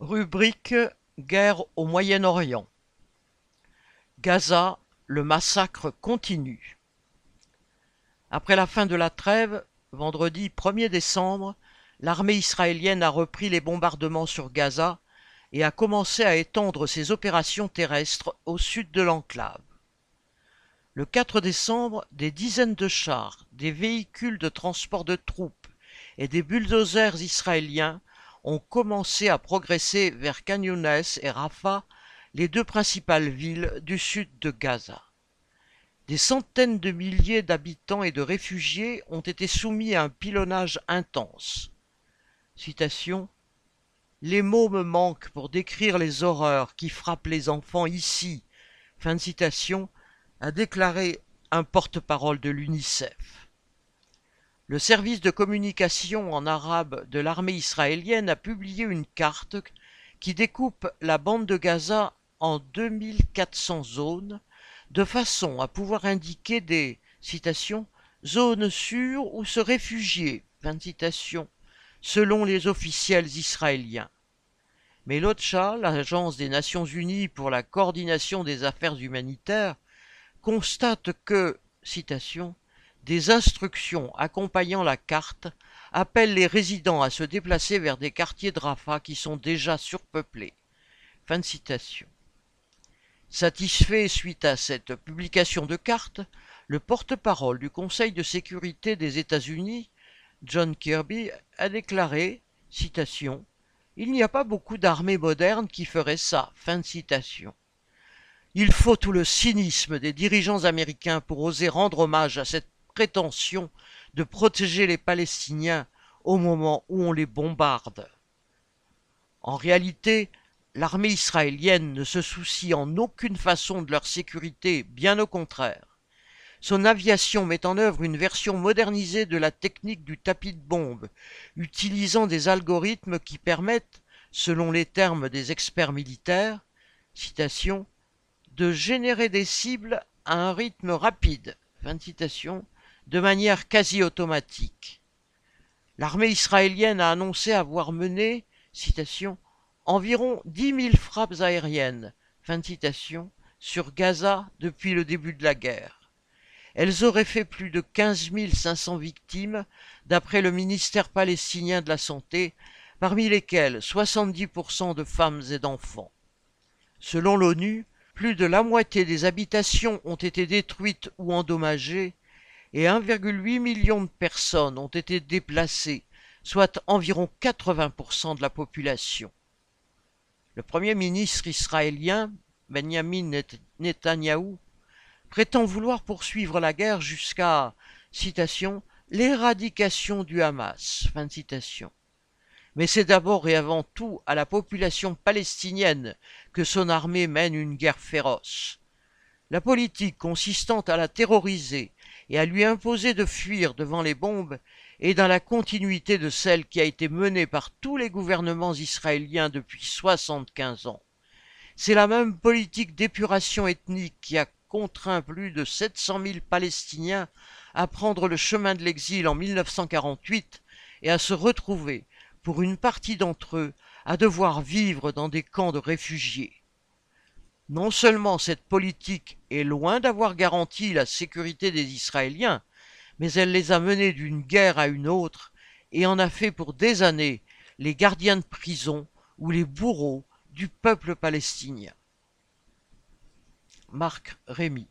Rubrique Guerre au Moyen-Orient. Gaza, le massacre continue. Après la fin de la trêve, vendredi 1er décembre, l'armée israélienne a repris les bombardements sur Gaza et a commencé à étendre ses opérations terrestres au sud de l'enclave. Le 4 décembre, des dizaines de chars, des véhicules de transport de troupes et des bulldozers israéliens ont commencé à progresser vers Khan et Rafah, les deux principales villes du sud de Gaza. Des centaines de milliers d'habitants et de réfugiés ont été soumis à un pilonnage intense. Les mots me manquent pour décrire les horreurs qui frappent les enfants ici. Fin de citation a déclaré un porte-parole de l'UNICEF. Le service de communication en arabe de l'armée israélienne a publié une carte qui découpe la bande de Gaza en 2400 zones de façon à pouvoir indiquer des citations zones sûres où se réfugier fin citation, selon les officiels israéliens. Mais l'OCHA, l'agence des Nations Unies pour la coordination des affaires humanitaires, constate que, citation, des instructions accompagnant la carte appellent les résidents à se déplacer vers des quartiers de Rafah qui sont déjà surpeuplés. Fin de citation. Satisfait suite à cette publication de carte, le porte-parole du Conseil de sécurité des États-Unis, John Kirby, a déclaré, citation, Il n'y a pas beaucoup d'armées modernes qui feraient ça. Fin de citation. Il faut tout le cynisme des dirigeants américains pour oser rendre hommage à cette prétention de protéger les Palestiniens au moment où on les bombarde. En réalité, l'armée israélienne ne se soucie en aucune façon de leur sécurité, bien au contraire. Son aviation met en œuvre une version modernisée de la technique du tapis de bombe, utilisant des algorithmes qui permettent, selon les termes des experts militaires, de générer des cibles à un rythme rapide, de manière quasi automatique. L'armée israélienne a annoncé avoir mené, citation, environ dix mille frappes aériennes, fin de citation, sur Gaza depuis le début de la guerre. Elles auraient fait plus de 15 500 victimes, d'après le ministère palestinien de la Santé, parmi lesquelles 70% de femmes et d'enfants. Selon l'ONU, plus de la moitié des habitations ont été détruites ou endommagées et 1,8 million de personnes ont été déplacées, soit environ 80% de la population. Le Premier ministre israélien, Benjamin Netanyahou, prétend vouloir poursuivre la guerre jusqu'à, l'éradication du Hamas. Mais c'est d'abord et avant tout à la population palestinienne que son armée mène une guerre féroce. La politique consistant à la terroriser et à lui imposer de fuir devant les bombes est dans la continuité de celle qui a été menée par tous les gouvernements israéliens depuis 75 ans. C'est la même politique d'épuration ethnique qui a contraint plus de 700 000 Palestiniens à prendre le chemin de l'exil en 1948 et à se retrouver pour une partie d'entre eux à devoir vivre dans des camps de réfugiés. Non seulement cette politique est loin d'avoir garanti la sécurité des Israéliens, mais elle les a menés d'une guerre à une autre et en a fait pour des années les gardiens de prison ou les bourreaux du peuple palestinien. Marc Rémy